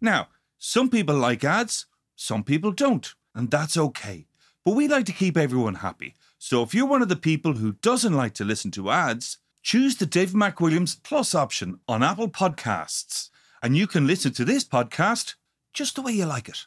Now, some people like ads, some people don't, and that's okay. But we like to keep everyone happy. So if you're one of the people who doesn't like to listen to ads, choose the Dave McWilliams Plus option on Apple Podcasts, and you can listen to this podcast just the way you like it.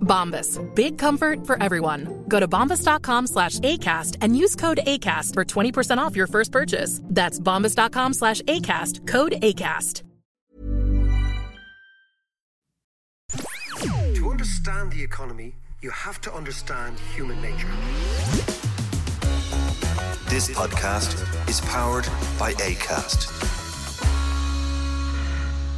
Bombas. Big comfort for everyone. Go to bombas.com slash ACAST and use code ACAST for 20% off your first purchase. That's bombas.com slash ACAST. Code ACAST. To understand the economy, you have to understand human nature. This podcast is powered by ACAST.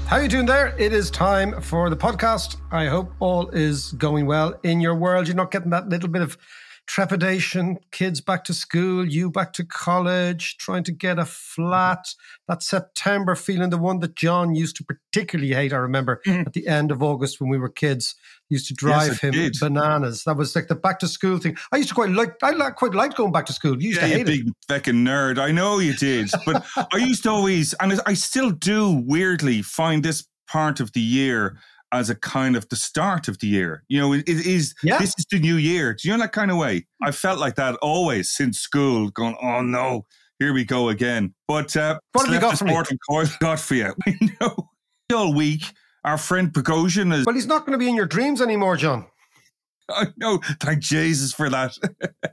How you doing there? It is time for the podcast. I hope all is going well in your world. You're not getting that little bit of trepidation, kids back to school, you back to college, trying to get a flat. That September feeling, the one that John used to particularly hate. I remember mm. at the end of August when we were kids, used to drive Yes, him did. bananas. That was like the back to school thing. I used to quite like. I like, quite liked going back to school. You used Yeah, to hate it. big feckin' nerd. I know you did. But I used to always, and I still do weirdly find this part of the year as a kind of the start of the year. You know, it, it is, Yeah. this is the new year. Do you know that kind of way? I felt like that always since school, going, oh no, here we go again. But uh, What have you got for me? Sporting got for you. We know all week. Our friend Prigozhin is. Well, he's not going to be in your dreams anymore, John. I know. Thank Jesus for that.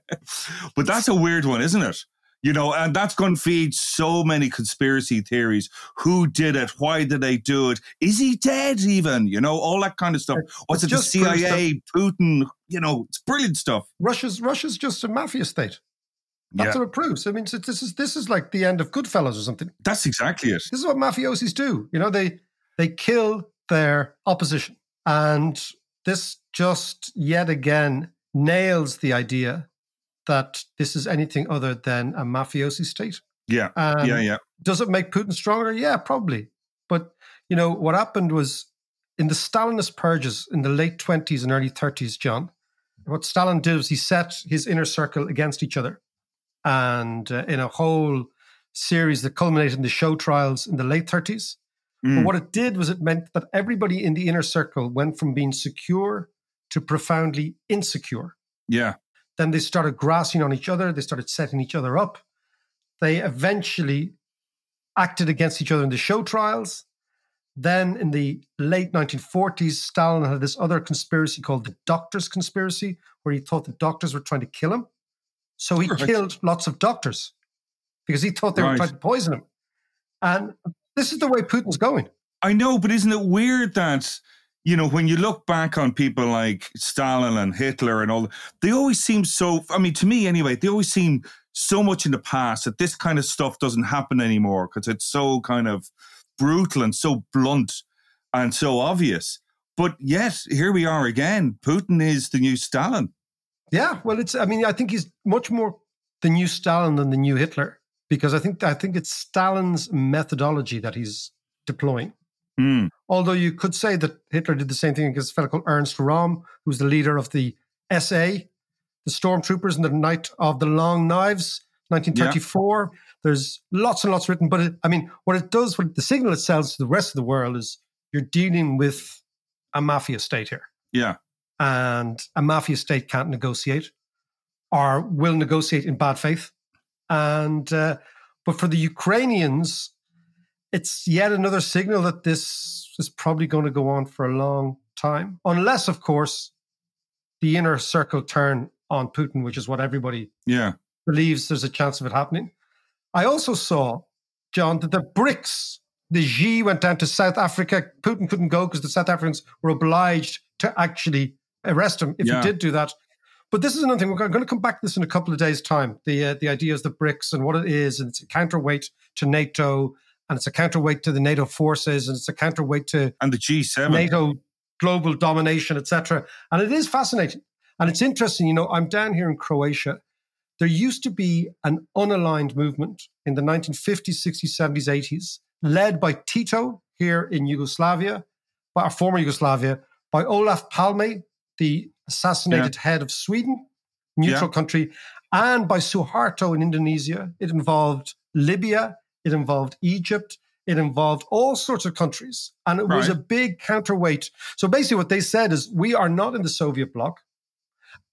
but that's a weird one, isn't it? You know, and that's going to feed so many conspiracy theories. Who did it? Why did they do it? Is he dead even? You know, all that kind of stuff. Was It it the CIA, Putin? You know, it's brilliant stuff. Russia's Russia's just a mafia state. That's Yeah. what it proves. I mean, so this is this is like the end of Goodfellas or something. That's exactly it. This is what mafiosis do. You know, they they kill their opposition, and this just yet again nails the idea that this is anything other than a mafiosi state. Yeah. Um, yeah, yeah. Does it make Putin stronger? Yeah, probably. But you know what happened was in the Stalinist purges in the late twenties and early thirties, John. What Stalin did was he set his inner circle against each other, and uh, in a whole series that culminated in the show trials in the late thirties. But Mm. what it did was it meant that everybody in the inner circle went from being secure to profoundly insecure. Yeah. Then they started grassing on each other. They started setting each other up. They eventually acted against each other in the show trials. Then in the late 1940s, Stalin had this other conspiracy called the Doctors Conspiracy, where he thought the doctors were trying to kill him. So he Right. killed lots of doctors because he thought they were trying to poison him. And this is the way Putin's going. I know, but isn't it weird that, you know, when you look back on people like Stalin and Hitler and all, they always seem so, I mean, to me anyway, they always seem so much in the past that this kind of stuff doesn't happen anymore because it's so kind of brutal and so blunt and so obvious. But yet, here we are again. Putin is the new Stalin. Yeah, well, it's. I mean, I think he's much more the new Stalin than the new Hitler because I think I think it's Stalin's methodology that he's deploying. Hmm. Although you could say that Hitler did the same thing against a fellow called Ernst Röhm, who's the leader of the SA, the stormtroopers in the Night of the Long Knives, 1934. There's lots and lots written, but it, I mean, what it does, what the signal it sends to the rest of the world is you're dealing with a mafia state here Yeah. and a mafia state can't negotiate or will negotiate in bad faith. And uh, but for the Ukrainians, it's yet another signal that this is probably going to go on for a long time, unless, of course, the inner circle turn on Putin, which is what everybody Yeah. believes there's a chance of it happening. I also saw, John, that the BRICS, the Xi went down to South Africa. Putin couldn't go because the South Africans were obliged to actually arrest him if Yeah. he did do that. But this is another thing. We're going to come back to this in a couple of days' time. The uh, the idea of the BRICS and what it is, and it's a counterweight to NATO, and it's a counterweight to the NATO forces, and it's a counterweight to And the G7. NATO global domination, etc. And it is fascinating. And it's interesting, you know, I'm down here in Croatia. There used to be an unaligned movement in the 1950s, 60s, 70s, 80s, led by Tito here in Yugoslavia, by our former Yugoslavia, by Olof Palme, the assassinated head of Sweden, neutral Yeah. country, and by Suharto in Indonesia. It involved Libya, it involved Egypt, it involved all sorts of countries. And it was a big counterweight. So basically, what they said is we are not in the Soviet bloc,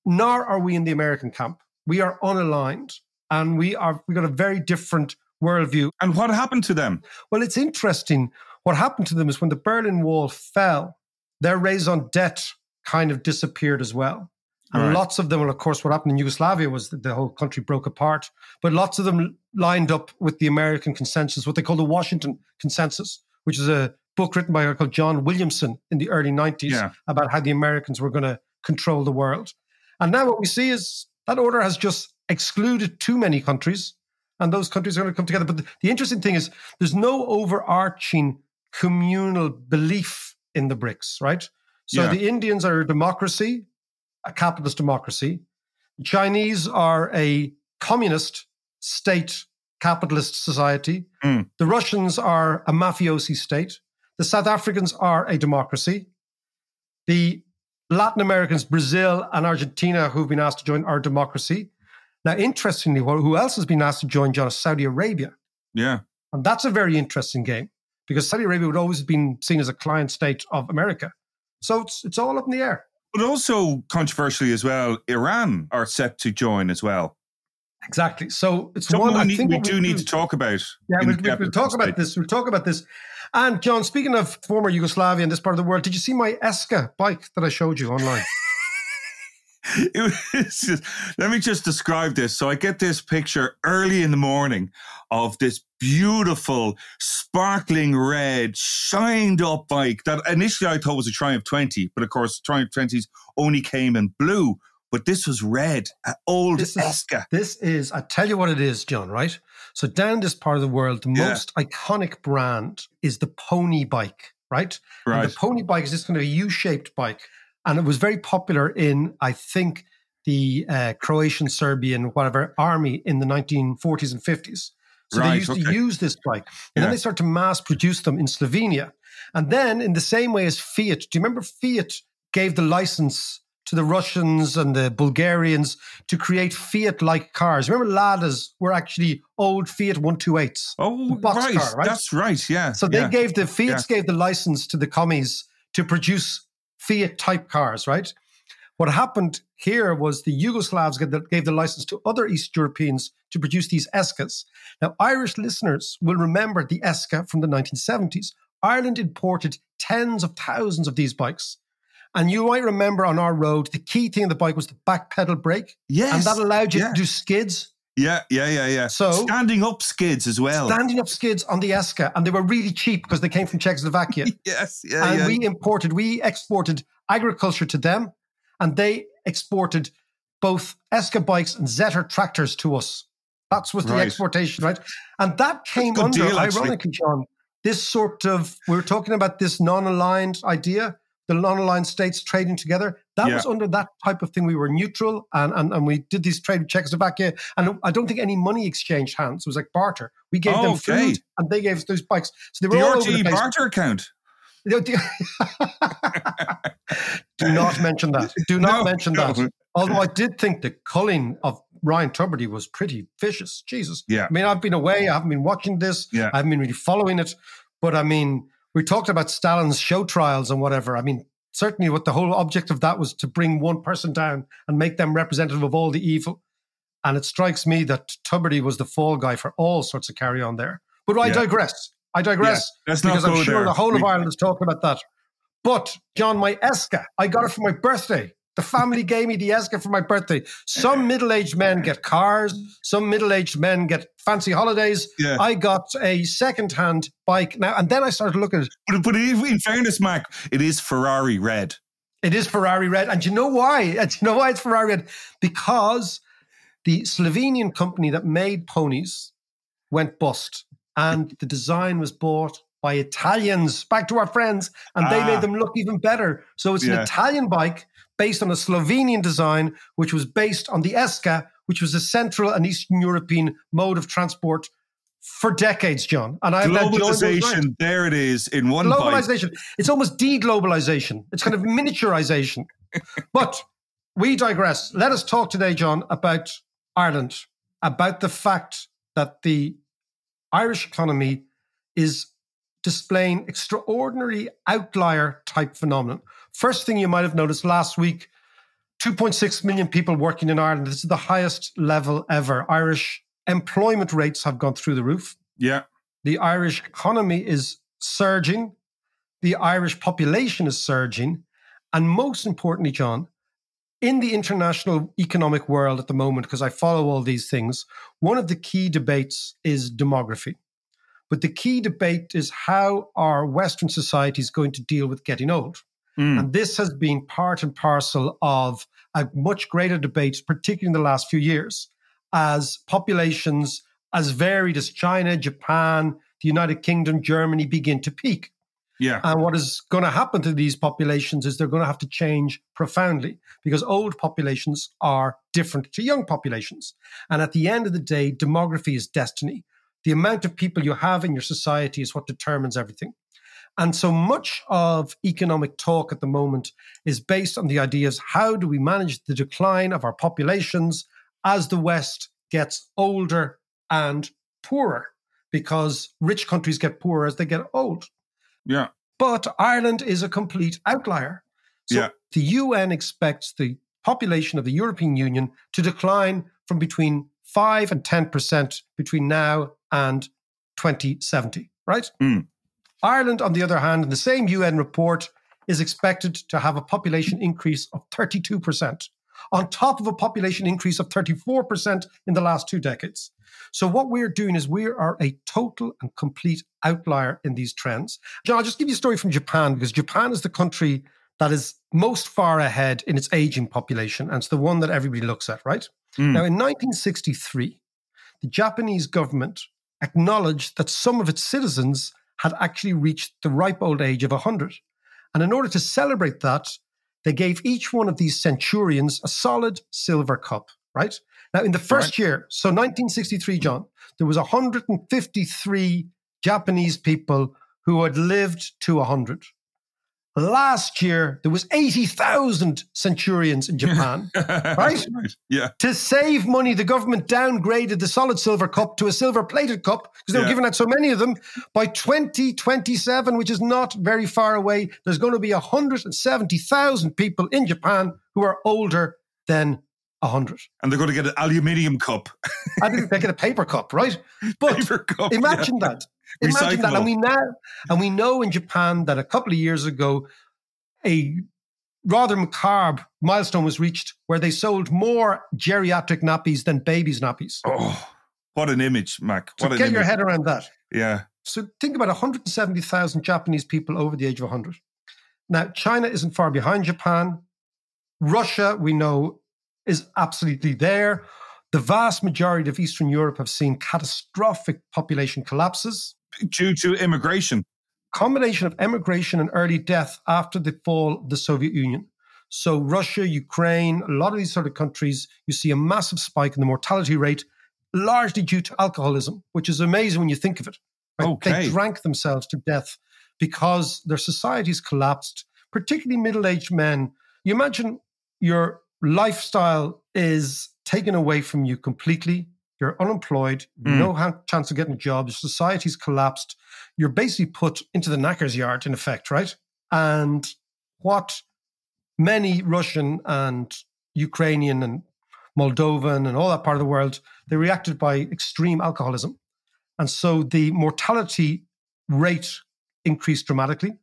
nor are we in the American camp. We are unaligned and we are we got a very different worldview. And what happened to them? Well, it's interesting. What happened to them is when the Berlin Wall fell, their raison d'etre kind of disappeared as well. And Right. lots of them, well, of course, what happened in Yugoslavia was that the whole country broke apart. But lots of them lined up with the American consensus, what they call the Washington Consensus, which is a book written by a guy called John Williamson in the early 90s Yeah. about how the Americans were going to control the world. And now what we see is that order has just excluded too many countries, and those countries are going to come together. But the, the interesting thing is there's no overarching communal belief in the BRICS, right? So Yeah. the Indians are a democracy, a capitalist democracy. The Chinese are a communist state capitalist society. Mm. The Russians are a mafiosi state. The South Africans are a democracy. The Latin Americans, Brazil and Argentina, who've been asked to join, are democracy. Now, interestingly, who else has been asked to join, John, Saudi Arabia. Yeah. And that's a very interesting game because Saudi Arabia would always have been seen as a client state of America. So it's, it's all up in the air. But also controversially as well, Iran are set to join as well. Exactly. So it's Something one we, I think we do need to talk about. Yeah, we'll, we'll, we'll talk about this. We'll talk about this. And John, speaking of former Yugoslavia and this part of the world, did you see my Eska bike that I showed you online? It was just, let me just describe this. So I get this picture early in the morning of this beautiful, sparkling red, shined up bike that initially I thought was a Triumph 20, but of course Triumph 20s only came in blue. But this was red, an old This is- Eska. This is, I tell you what it is, John, right? So down this part of the world, the Yeah. most iconic brand is the pony bike, right? And Right. the pony bike is this kind of a U-shaped bike. And it was very popular in, I think, the uh, Croatian, Serbian, whatever army in the 1940s and 50s. So Right, they used to use this bike. And Yeah. then they started to mass produce them in Slovenia. And then, in the same way as Fiat, do you remember Fiat gave the license to the Russians and the Bulgarians to create Fiat like cars? Remember, Ladas were actually old Fiat 128s. Oh, box right. car, right? That's right. Yeah. So they yeah. gave the Fiats gave the license to the commies to produce Fiat type cars, right? What happened here was the Yugoslavs gave the, gave the license to other East Europeans to produce these Eskas. Now, Irish listeners will remember the Eska from the 1970s. Ireland imported tens of thousands of these bikes. And you might remember on our road, the key thing of the bike was the back pedal brake. Yes. And that allowed you yeah. to do skids. Yeah, yeah, yeah, yeah. So- standing up skids as well. Standing up skids on the Eska, and they were really cheap because they came from Czechoslovakia. yes, yeah, and yeah. we imported, we exported agriculture to them, and they exported both Eska bikes and Zetor tractors to us. That was the Right. exportation, right? And that came under, deal, ironically, John, this sort of, we were talking about this non aligned idea, the non aligned states trading together. That Yeah. was under that type of thing. We were neutral and, and, and we did these trade with Czechoslovakia. And I don't think any money exchanged hands. It was like barter. We gave them Oh, okay. food and they gave us those bikes. So they the were all over the place. barter account. Do, not mention that. Do not No, mention no. that. Although I did think the culling of Ryan Tubridy was pretty vicious. Jesus. Yeah. I mean, I've been away. I haven't been watching this. Yeah. I haven't been really following it. But I mean, we talked about Stalin's show trials and whatever. I mean, certainly what the whole object of that was to bring one person down and make them representative of all the evil. And it strikes me that Tubridy was the fall guy for all sorts of carry on there. But I Yeah. digress. I digress Yeah, because I'm sure there. the whole of We- Ireland is talking about that. But John, my Eska, I got it for my birthday The family gave me the Eska for my birthday. Some middle aged men get cars. Some middle aged men get fancy holidays. Yeah. I got a second hand bike now. And then I started looking at it. But, but in fairness, Mac, it is Ferrari red. It is Ferrari red. And you know why? And you know why it's Ferrari red? Because the Slovenian company that made ponies went bust and the design was bought by Italians, back to our friends, and they Ah. made them look even better. So it's Yeah. an Italian bike based on a Slovenian design, which was based on the Eska, which was a Central and Eastern European mode of transport for decades, John. And I Globalization, there it is in one bite. globalization. It's almost de-globalization. It's kind of miniaturization. but we digress. Let us talk today, John, about Ireland, about the fact that the Irish economy is displaying extraordinary outlier type phenomenon. First thing you might have noticed last week 2.6 million people working in Ireland. This is the highest level ever. Irish employment rates have gone through the roof. Yeah. The Irish economy is surging. The Irish population is surging. And most importantly, John, in the international economic world at the moment, because I follow all these things, one of the key debates is demography. But the key debate is how our Western society is going to deal with getting old. Mm. And this has been part and parcel of a much greater debate, particularly in the last few years, as populations as varied as China, Japan, the United Kingdom, Germany begin to peak. Yeah. And what is going to happen to these populations is they're going to have to change profoundly because old populations are different to young populations. And at the end of the day, demography is destiny. The amount of people you have in your society is what determines everything. And so much of economic talk at the moment is based on the ideas how do we manage the decline of our populations as the West gets older and poorer? Because rich countries get poorer as they get old. Yeah. But Ireland is a complete outlier. So Yeah. the UN expects the population of the European Union to decline from between 5 and 10% between now and 2070, right? Mm. Ireland, on the other hand, in the same UN report, is expected to have a population increase of 32%, on top of a population increase of 34% in the last two decades. So, what we're doing is we are a total and complete outlier in these trends. John, I'll just give you a story from Japan because Japan is the country that is most far ahead in its aging population, and it's the one that everybody looks at, right? Mm. Now, in 1963, the Japanese government acknowledged that some of its citizens had actually reached the ripe old age of 100. And in order to celebrate that, they gave each one of these centurions a solid silver cup, right? Now, in the first year, so 1963, John, there was 153 Japanese people who had lived to 100. Last year, there was 80,000 centurions in Japan. Right? Yeah. to save money, the government downgraded the solid silver cup to a silver plated cup because they were giving out so many of them. By 2027, which is not very far away, there's going to be 170,000 people in Japan who are older than 100. And they're going to get an aluminium cup. I think they get a paper cup, right? But Paper cup, imagine yeah. that. Imagine that. And we now and we know in Japan that a couple of years ago, a rather macabre milestone was reached where they sold more geriatric nappies than babies' nappies. Oh, what an image, Mac. So What an get image. your head around that. Yeah. So think about 170,000 Japanese people over the age of 100. Now, China isn't far behind Japan. Russia, we know, is absolutely there. The vast majority of Eastern Europe have seen catastrophic population collapses. Due to immigration. Combination of emigration and early death after the fall of the Soviet Union. So, Russia, Ukraine, a lot of these sort of countries, you see a massive spike in the mortality rate, largely due to alcoholism, which is amazing when you think of it. right? Okay. They drank themselves to death because their societies collapsed, particularly middle aged men. You imagine your lifestyle is taken away from you completely. You're unemployed, Mm. no ha- chance of getting a job, society's collapsed. You're basically put into the knacker's yard, in effect, right? And what many Russian and Ukrainian and Moldovan and all that part of the world, they reacted by extreme alcoholism. And so the mortality rate increased dramatically.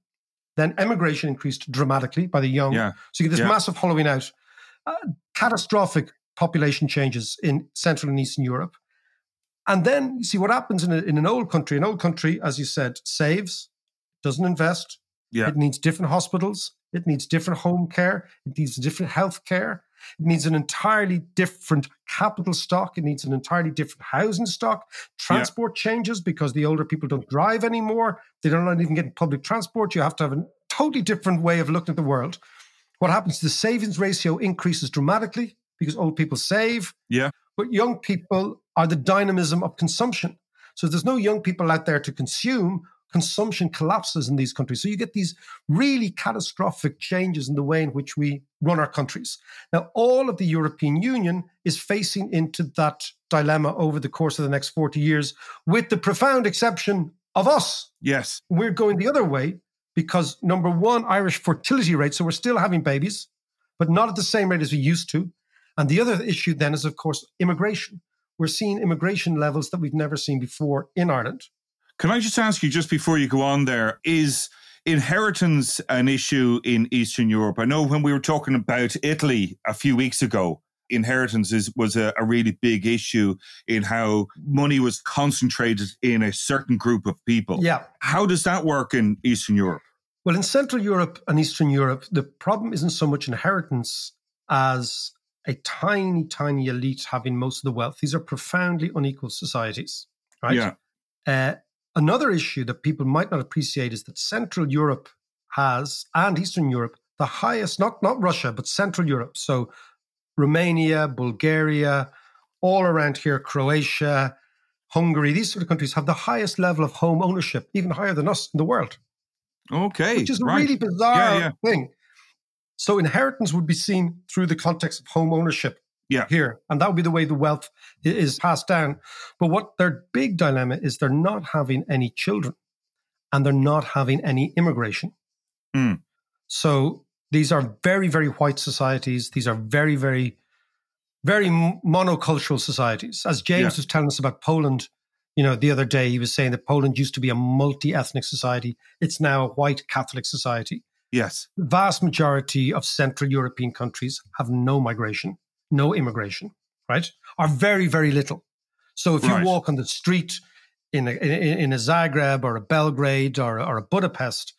Then emigration increased dramatically by the young. Yeah. So you get this Yeah. massive hollowing out. uh, catastrophic population changes in Central and Eastern Europe. And then you see what happens in, a, in an old country. An old country, as you said, saves, doesn't invest. Yeah. It needs different hospitals. It needs different home care. It needs different health care. It needs an entirely different capital stock. It needs an entirely different housing stock. Transport yeah. changes because the older people don't drive anymore. They don't even get public transport. You have to have a totally different way of looking at the world. What happens? The savings ratio increases dramatically because old people save. Yeah. But young people are the dynamism of consumption. So if there's no young people out there to consume. Consumption collapses in these countries. So you get these really catastrophic changes in the way in which we run our countries. Now, all of the European Union is facing into that dilemma over the course of the next 40 years, with the profound exception of us. Yes. We're going the other way because, number one, Irish fertility rate. So we're still having babies, but not at the same rate as we used to. And the other issue then is, of course, immigration. We're seeing immigration levels that we've never seen before in Ireland. Can I just ask you, just before you go on there, is inheritance an issue in Eastern Europe? I know when we were talking about Italy a few weeks ago, inheritance is, was a, a, really big issue in how money was concentrated in a certain group of people. Yeah. How does that work in Eastern Europe? Well, in Central Europe and Eastern Europe, the problem isn't so much inheritance as a tiny, tiny elite having most of the wealth. These are profoundly unequal societies, right? Yeah. Uh, another issue that people might not appreciate is that Central Europe has, and Eastern Europe, the highest, not, not Russia, but Central Europe. So Romania, Bulgaria, all around here, Croatia, Hungary, these sort of countries have the highest level of home ownership, even higher than us in the world. Okay. Which is a right. really bizarre yeah, yeah. thing. So inheritance would be seen through the context of home ownership yeah. here. And that would be the way the wealth is passed down. But what their big dilemma is they're not having any children and they're not having any immigration. Mm. So these are very, very white societies. These are very, very, very monocultural societies. As James yeah. was telling us about Poland, you know, the other day, he was saying that Poland used to be a multi ethnic society. It's now a white Catholic society. Yes. The vast majority of Central European countries have no migration, no immigration, right? Are very, very little. So if you right. walk on the street in a, in, in a Zagreb or a Belgrade or, or a Budapest,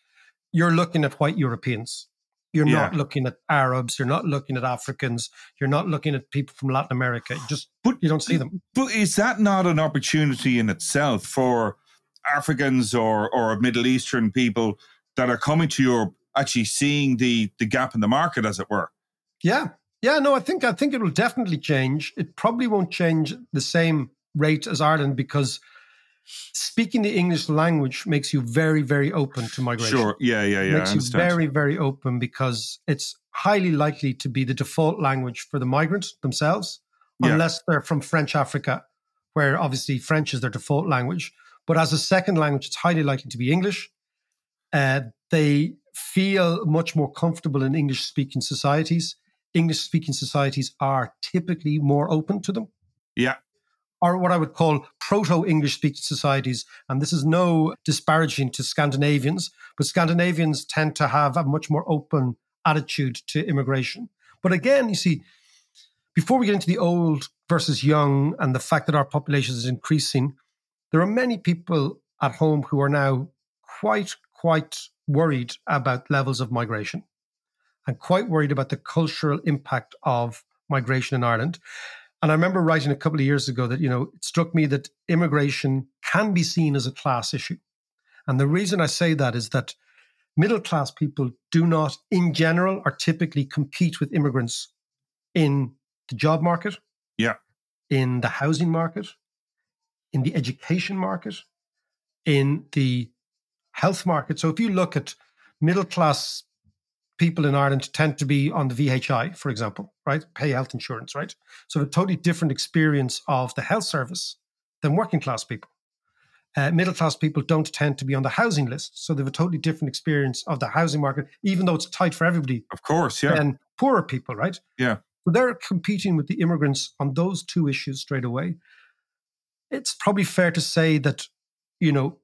you're looking at white Europeans. You're Yeah. not looking at Arabs. You're not looking at Africans. You're not looking at people from Latin America. You just But- you don't see them. But is that not an opportunity in itself for Africans or, or Middle Eastern people that are coming to Europe actually seeing the, the gap in the market, as it were? Yeah. Yeah, no, I think I think it will definitely change. It probably won't change the same rate as Ireland because speaking the English language makes you very, very open to migration. Sure. Yeah, yeah, yeah. I makes you understand. very, very open because it's highly likely to be the default language for the migrants themselves, Yeah. unless they're from French Africa, where obviously French is their default language. But as a second language, it's highly likely to be English. Uh, they feel much more comfortable in English speaking societies. English speaking societies are typically more open to them yeah. or what I would call proto English speaking societies. And this is no disparaging to Scandinavians, but Scandinavians tend to have a much more open attitude to immigration. But again, you see, before we get into the old versus young and the fact that our population is increasing, there are many people at home who are now quite, quite worried about levels of migration and quite worried about the cultural impact of migration in Ireland. And I remember writing a couple of years ago that, you know, it struck me that immigration can be seen as a class issue. And the reason I say that is that middle class people do not, in general, or typically compete with immigrants in the job market, Yeah. in the housing market, in the education market, in the health market. So if you look at middle class people in Ireland tend to be on the VHI, for example, right? Pay health insurance, right? So a totally different experience of the health service than working class people. Uh, middle class people don't tend to be on the housing list. So they have a totally different experience of the housing market, even though it's tight for everybody, Of course. Yeah. than poorer people, right? Yeah. So they're competing with the immigrants on those two issues straight away. It's probably fair to say that, you know,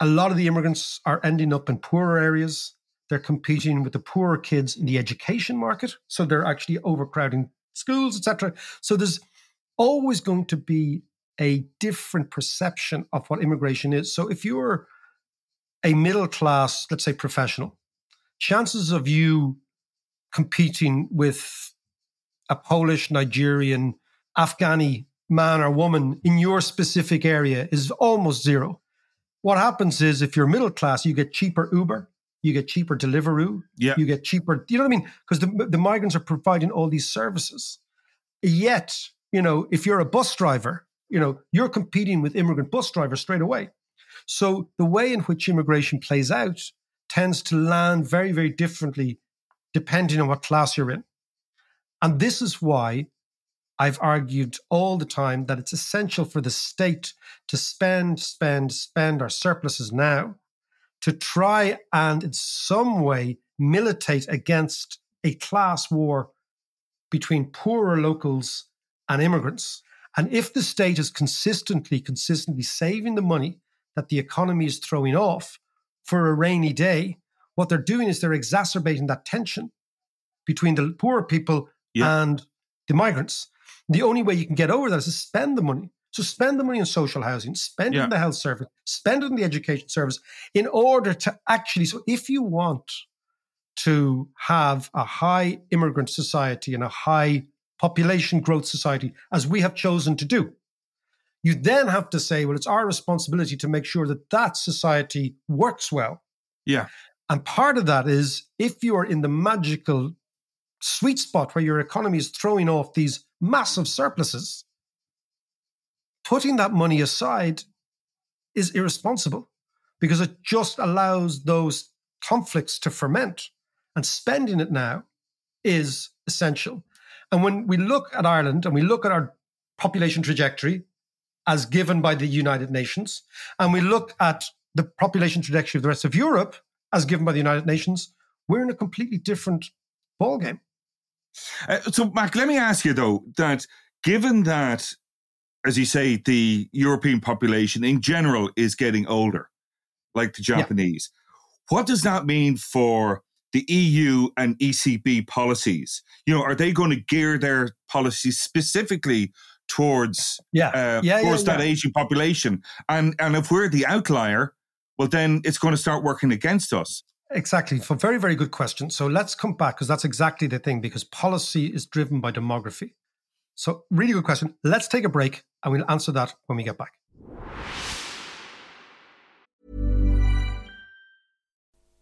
a lot of the immigrants are ending up in poorer areas. They're competing with the poorer kids in the education market. So they're actually overcrowding schools, etc. So there's always going to be a different perception of what immigration is. So if you're a middle class, let's say professional, chances of you competing with a Polish, Nigerian, Afghani man or woman in your specific area is almost zero. What happens is if you're middle class, you get cheaper Uber, you get cheaper Deliveroo, Yeah. you get cheaper, you know what I mean? Because the, the migrants are providing all these services. Yet, you know, if you're a bus driver, you know, you're competing with immigrant bus drivers straight away. So the way in which immigration plays out tends to land very, very differently depending on what class you're in. And this is why I've argued all the time that it's essential for the state to spend, spend, spend our surpluses now to try and in some way militate against a class war between poorer locals and immigrants. And if the state is consistently, consistently saving the money that the economy is throwing off for a rainy day, what they're doing is they're exacerbating that tension between the poorer people Yeah. and the migrants. The only way you can get over that is to spend the money. So spend the money on social housing, spend it Yeah. in the health service, spend it in the education service in order to actually. So if you want to have a high immigrant society and a high population growth society, as we have chosen to do, you then have to say, well, it's our responsibility to make sure that that society works well. Yeah. And part of that is if you are in the magical sweet spot where your economy is throwing off these massive surpluses, putting that money aside is irresponsible because it just allows those conflicts to ferment. And spending it now is essential. And when we look at Ireland and we look at our population trajectory as given by the United Nations, and we look at the population trajectory of the rest of Europe as given by the United Nations, we're in a completely different ballgame. Uh, so, Mac, let me ask you though that given that, as you say, the European population in general is getting older, like the Yeah. Japanese, what does that mean for the EU and ECB policies? You know, are they going to gear their policies specifically towards Yeah. uh, yeah, towards yeah, that yeah. Asian population? And and if we're the outlier, well, then it's going to start working against us. Exactly. For very, very good question. So let's come back because that's exactly the thing because policy is driven by demography. So, really good question. Let's take a break and we'll answer that when we get back.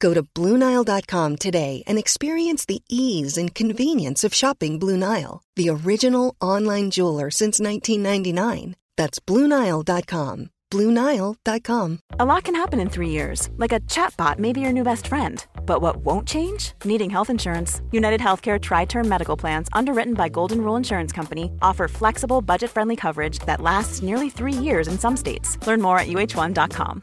Go to BlueNile.com today and experience the ease and convenience of shopping Blue Nile, the original online jeweler since 1999. That's BlueNile.com. BlueNile.com. A lot can happen in three years, like a chatbot may be your new best friend. But what won't change? Needing health insurance. United Healthcare Tri Term Medical Plans, underwritten by Golden Rule Insurance Company, offer flexible, budget friendly coverage that lasts nearly three years in some states. Learn more at uh1.com.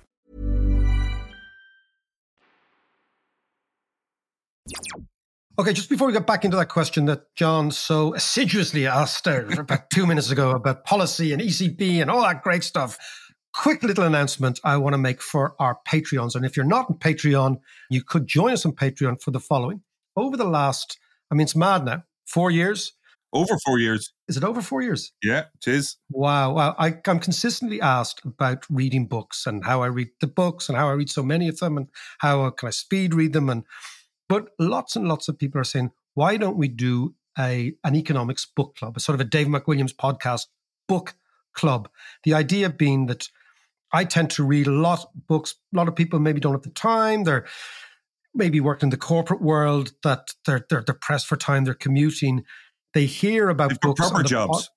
Okay, just before we get back into that question that John so assiduously asked uh, about two minutes ago about policy and ECB and all that great stuff, quick little announcement I want to make for our Patreons. And if you're not on Patreon, you could join us on Patreon for the following. Over the last, I mean, it's mad now, four years. Over four years. Is it over four years? Yeah, it is. Wow. Wow. I, I'm consistently asked about reading books and how I read the books and how I read so many of them and how can I speed read them. And but lots and lots of people are saying, why don't we do a an economics book club, a sort of a Dave McWilliams podcast book club? The idea being that I tend to read a lot of books. A lot of people maybe don't have the time. They're maybe worked in the corporate world that they're they're, they're pressed for time. They're commuting. They hear about They've books. proper the jobs. pod-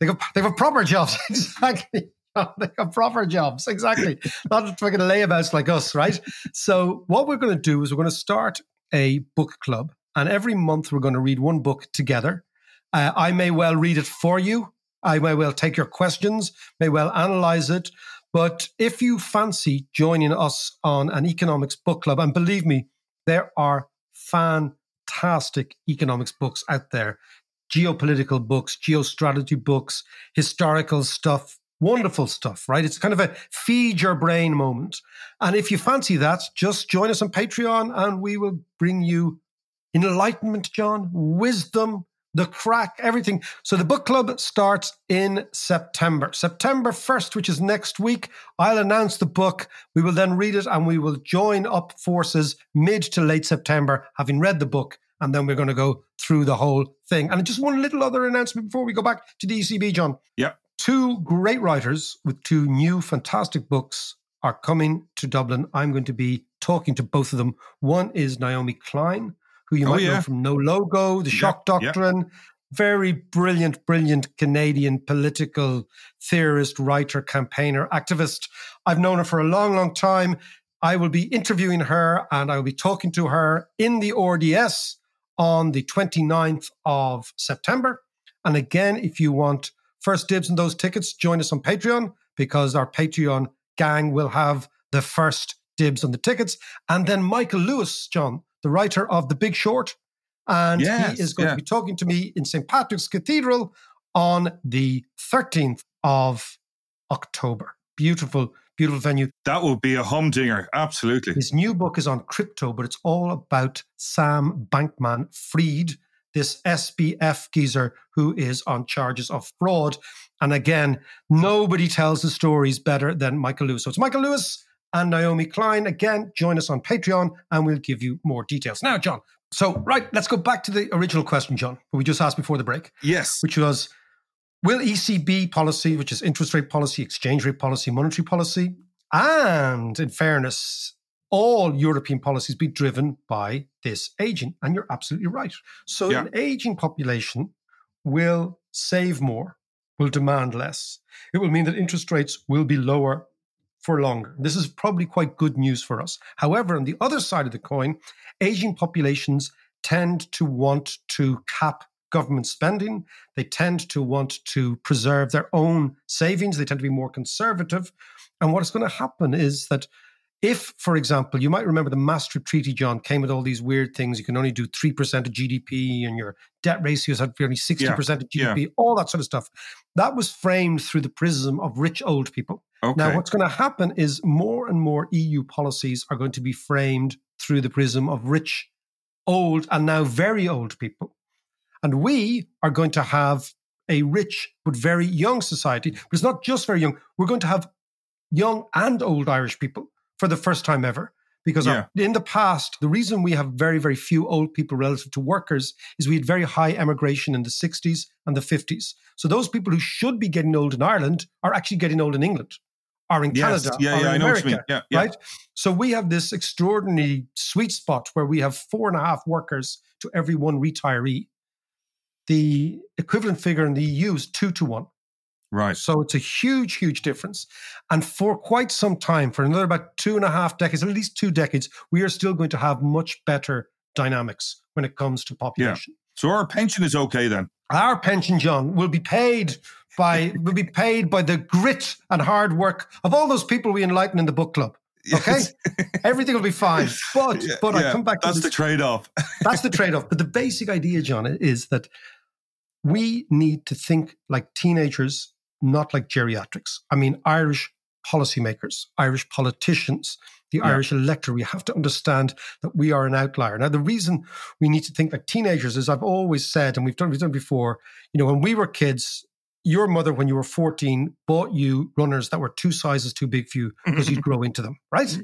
They have they have proper jobs exactly. They have got proper jobs exactly. Not fucking layabouts like us, right? So what we're going to do is we're going to start a book club, and every month we're going to read one book together. Uh, I may well read it for you. I may well take your questions, may well analyze it. But if you fancy joining us on an economics book club, and believe me, there are fantastic economics books out there geopolitical books, geostrategy books, historical stuff, wonderful stuff, right? It's kind of a feed your brain moment. And if you fancy that, just join us on Patreon and we will bring you enlightenment, John, wisdom, the crack, everything. So the book club starts in September. September 1st, which is next week, I'll announce the book. We will then read it and we will join up forces mid to late September, having read the book. And then we're going to go through the whole thing. And just one little other announcement before we go back to the ECB, John. Yep. Two great writers with two new fantastic books are coming to Dublin. I'm going to be talking to both of them. One is Naomi Klein, who you Oh, might yeah. know from No Logo, The Shock Yeah, yeah. Doctrine. Very brilliant, brilliant Canadian political theorist, writer, campaigner, activist. I've known her for a long, long time. I will be interviewing her and I will be talking to her in the RDS on the 29th of September. And again, if you want first dibs on those tickets, join us on Patreon because our Patreon gang will have the first dibs on the tickets. And then Michael Lewis, John, the writer of The Big Short, and Yes, he is going yeah. to be talking to me in St. Patrick's Cathedral on the 13th of October. Beautiful, beautiful venue. That will be a humdinger. Absolutely. His new book is on crypto, but it's all about Sam Bankman Fried, this SBF geezer who is on charges of fraud. And again, nobody tells the stories better than Michael Lewis. So it's Michael Lewis and Naomi Klein. Again, join us on Patreon and we'll give you more details. Now, John. So, right, let's go back to the original question, John, we just asked before the break Yes. which was will ECB policy, which is interest rate policy, exchange rate policy, monetary policy, and in fairness, all European policies be driven by this aging? And you're absolutely right. So Yeah. an aging population will save more, will demand less. It will mean that interest rates will be lower for longer. This is probably quite good news for us. However, on the other side of the coin, aging populations tend to want to cap government spending. They tend to want to preserve their own savings. They tend to be more conservative. And what is going to happen is that if, for example, you might remember the Maastricht Treaty, John, came with all these weird things. You can only do 3% of GDP and your debt ratios have only 60% of yeah. GDP, all that sort of stuff. That was framed through the prism of rich old people. Okay. Now, what's going to happen is more and more EU policies are going to be framed through the prism of rich, old, and now very old people. And we are going to have a rich but very young society. But it's not just very young. We're going to have young and old Irish people for the first time ever. Because our- in the past, the reason we have very, very few old people relative to workers is we had very high emigration in the 60s and the 50s. So those people who should be getting old in Ireland are actually getting old in England are in Yes. Canada Yeah, yeah, in I know what you America. mean. Yeah, yeah. Right? So we have this extraordinary sweet spot where we have four and a half workers to every one retiree. The equivalent figure in the EU is two to one. Right. So it's a huge, huge difference. And for quite some time, for another about two and a half decades, at least two decades, we are still going to have much better dynamics when it comes to Yeah. population. So our pension is okay then. Our pension, John, will be paid by will be paid by the grit and hard work of all those people we enlighten in the book club. Okay, everything will be fine. But Yeah, but I come back. To. That's to the trade off. that's the trade off. But the basic idea, John, is that we need to think like teenagers, not like geriatrics. I mean, Irish policymakers, Irish politicians, the Yeah. Irish electorate, we have to understand that we are an outlier. Now, the reason we need to think like teenagers is I've always said, and we've done, we've done before, you know, when we were kids, your mother, when you were 14, bought you runners that were two sizes too big for you because you'd grow into them, right?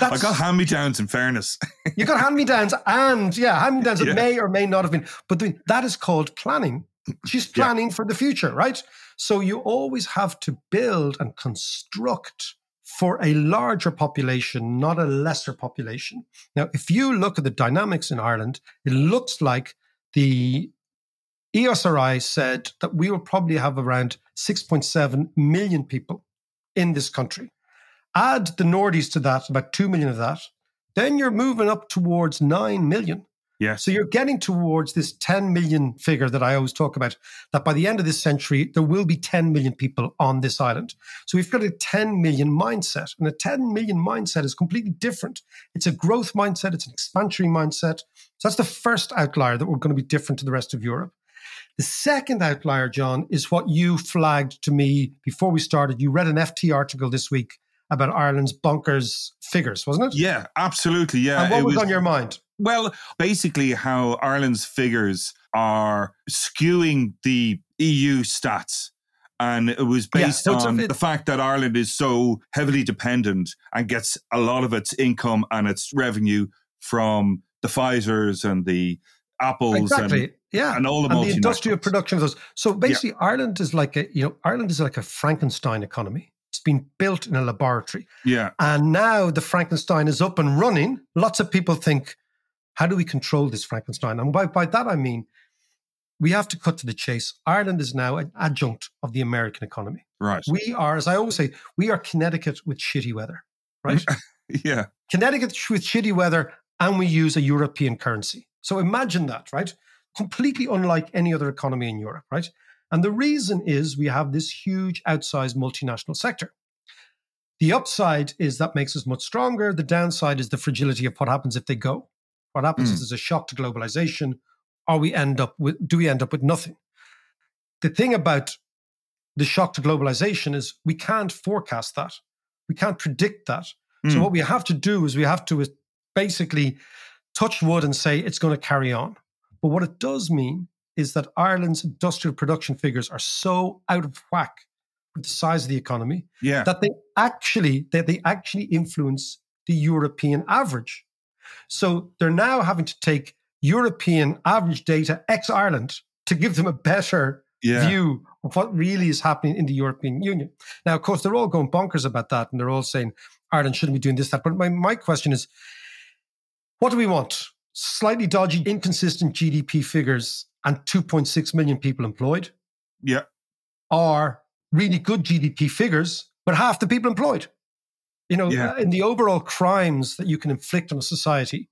I got hand me downs in fairness. You got hand me downs and yeah, hand me downs that Yeah. may or may not have been, but the- that is called planning. She's planning for the future, right? So you always have to build and construct for a larger population, not a lesser population. Now, if you look at the dynamics in Ireland, it looks like the ESRI said that we will probably have around 6.7 million people in this country. Add the Nordies to that, about 2 million of that, then you're moving up towards 9 million. Yes. So you're getting towards this 10 million figure that I always talk about, that by the end of this century, there will be 10 million people on this island. So we've got a 10 million mindset. And a 10 million mindset is completely different. It's a growth mindset, it's an expansionary mindset. So that's the first outlier that we're going to be different to the rest of Europe. The second outlier, John, is what you flagged to me before we started. You read an FT article this week about Ireland's bonkers figures, wasn't it? Yeah, absolutely. Yeah. and what it was, on your mind? Well, basically, how Ireland's figures are skewing the EU stats. And it was Yeah, based so on bit- the fact that Ireland is so heavily dependent and gets a lot of its income and its revenue from the Pfizers and the Apples Exactly. and, yeah. and all the and the industrial multinationals. production of those. So basically, Ireland is like a you know Ireland is like a Frankenstein economy. Been built in a laboratory, Yeah. and now the Frankenstein is up and running. Lots of people think, how do we control this Frankenstein? And by by that I mean, we have to cut to the chase. Ireland is now an adjunct of the American economy. Right. We are, as I always say, we are Connecticut with shitty weather, right? yeah. Connecticut with shitty weather, and we use a European currency. So imagine that, right? Completely unlike any other economy in Europe, right? And the reason is we have this huge outsized multinational sector. The upside is that makes us much stronger. The downside is the fragility of what happens if they go. What happens Mm. is there's a shock to globalization, or we end up with do we end up with nothing? The thing about the shock to globalization is we can't forecast that. We can't predict that. So Mm. what we have to do is we have to basically touch wood and say it's going to carry on. But what it does mean is that Ireland's industrial production figures are so out of whack with the size of the economy Yeah. that they actually that they actually influence the European average. So they're now having to take European average data ex Ireland to give them a better Yeah. view of what really is happening in the European Union. Now, of course, they're all going bonkers about that, and they're all saying Ireland shouldn't be doing this, that. But my, my question is, what do we want? Slightly dodgy, inconsistent GDP figures and 2.6 million people employed, Yeah. or really good GDP figures, but half the people employed? You know, Yeah. in the overall crimes that you can inflict on a society,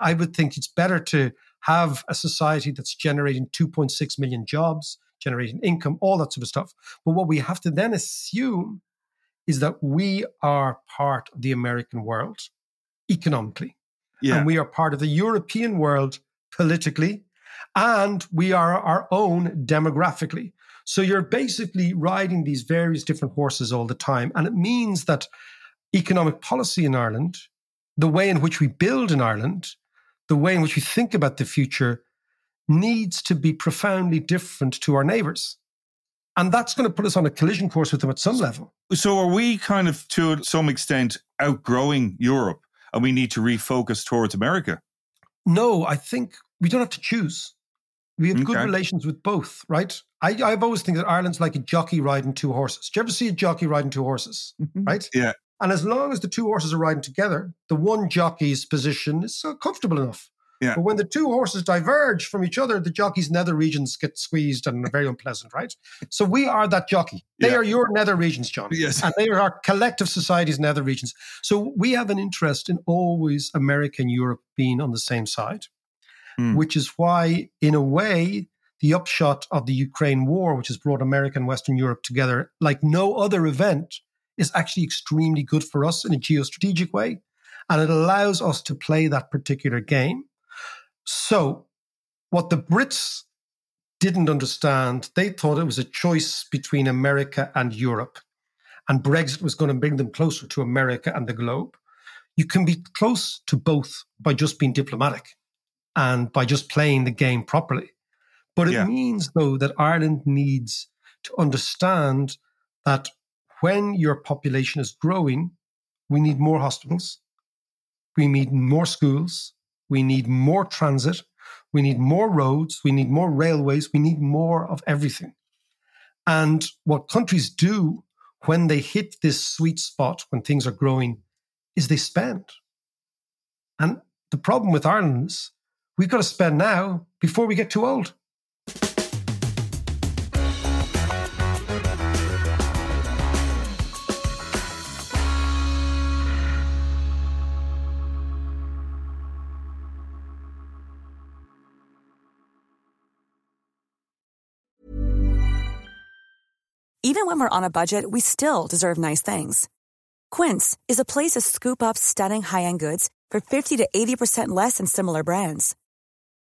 I would think it's better to have a society that's generating 2.6 million jobs, generating income, all that sort of stuff. But what we have to then assume is that we are part of the American world economically. Yeah. And we are part of the European world politically. And we are our own demographically. So you're basically riding these various different horses all the time. And it means that economic policy in Ireland, the way in which we build in Ireland, the way in which we think about the future needs to be profoundly different to our neighbors. And that's going to put us on a collision course with them at some level. So are we kind of to some extent outgrowing Europe and we need to refocus towards America? No, I think we don't have to choose. We have good relations with both, right? I, I've always think that Ireland's like a jockey riding two horses. Do you ever see a jockey riding two horses, mm-hmm. right? Yeah. And as long as the two horses are riding together, the one jockey's position is so comfortable enough. Yeah. But when the two horses diverge from each other, the jockey's nether regions get squeezed and are very unpleasant, right? So we are that jockey. They Yeah. are your nether regions, John. Yes. And they are our collective society's nether regions. So we have an interest in always America and Europe being on the same side, Hmm. which is why, in a way, the upshot of the Ukraine war, which has brought America and Western Europe together like no other event, is actually extremely good for us in a geostrategic way. And it allows us to play that particular game. So, what the Brits didn't understand, they thought it was a choice between America and Europe. And Brexit was going to bring them closer to America and the globe. You can be close to both by just being diplomatic and by just playing the game properly. But it yeah. means, though, that Ireland needs to understand that when your population is growing, we need more hospitals, we need more schools, we need more transit, we need more roads, we need more railways, we need more of everything. And what countries do when they hit this sweet spot, when things are growing, is they spend. And the problem with Ireland is we've got to spend now before we get too old. Even when we're on a budget, we still deserve nice things. Quince is a place to scoop up stunning high end goods for 50 to 80% less than similar brands.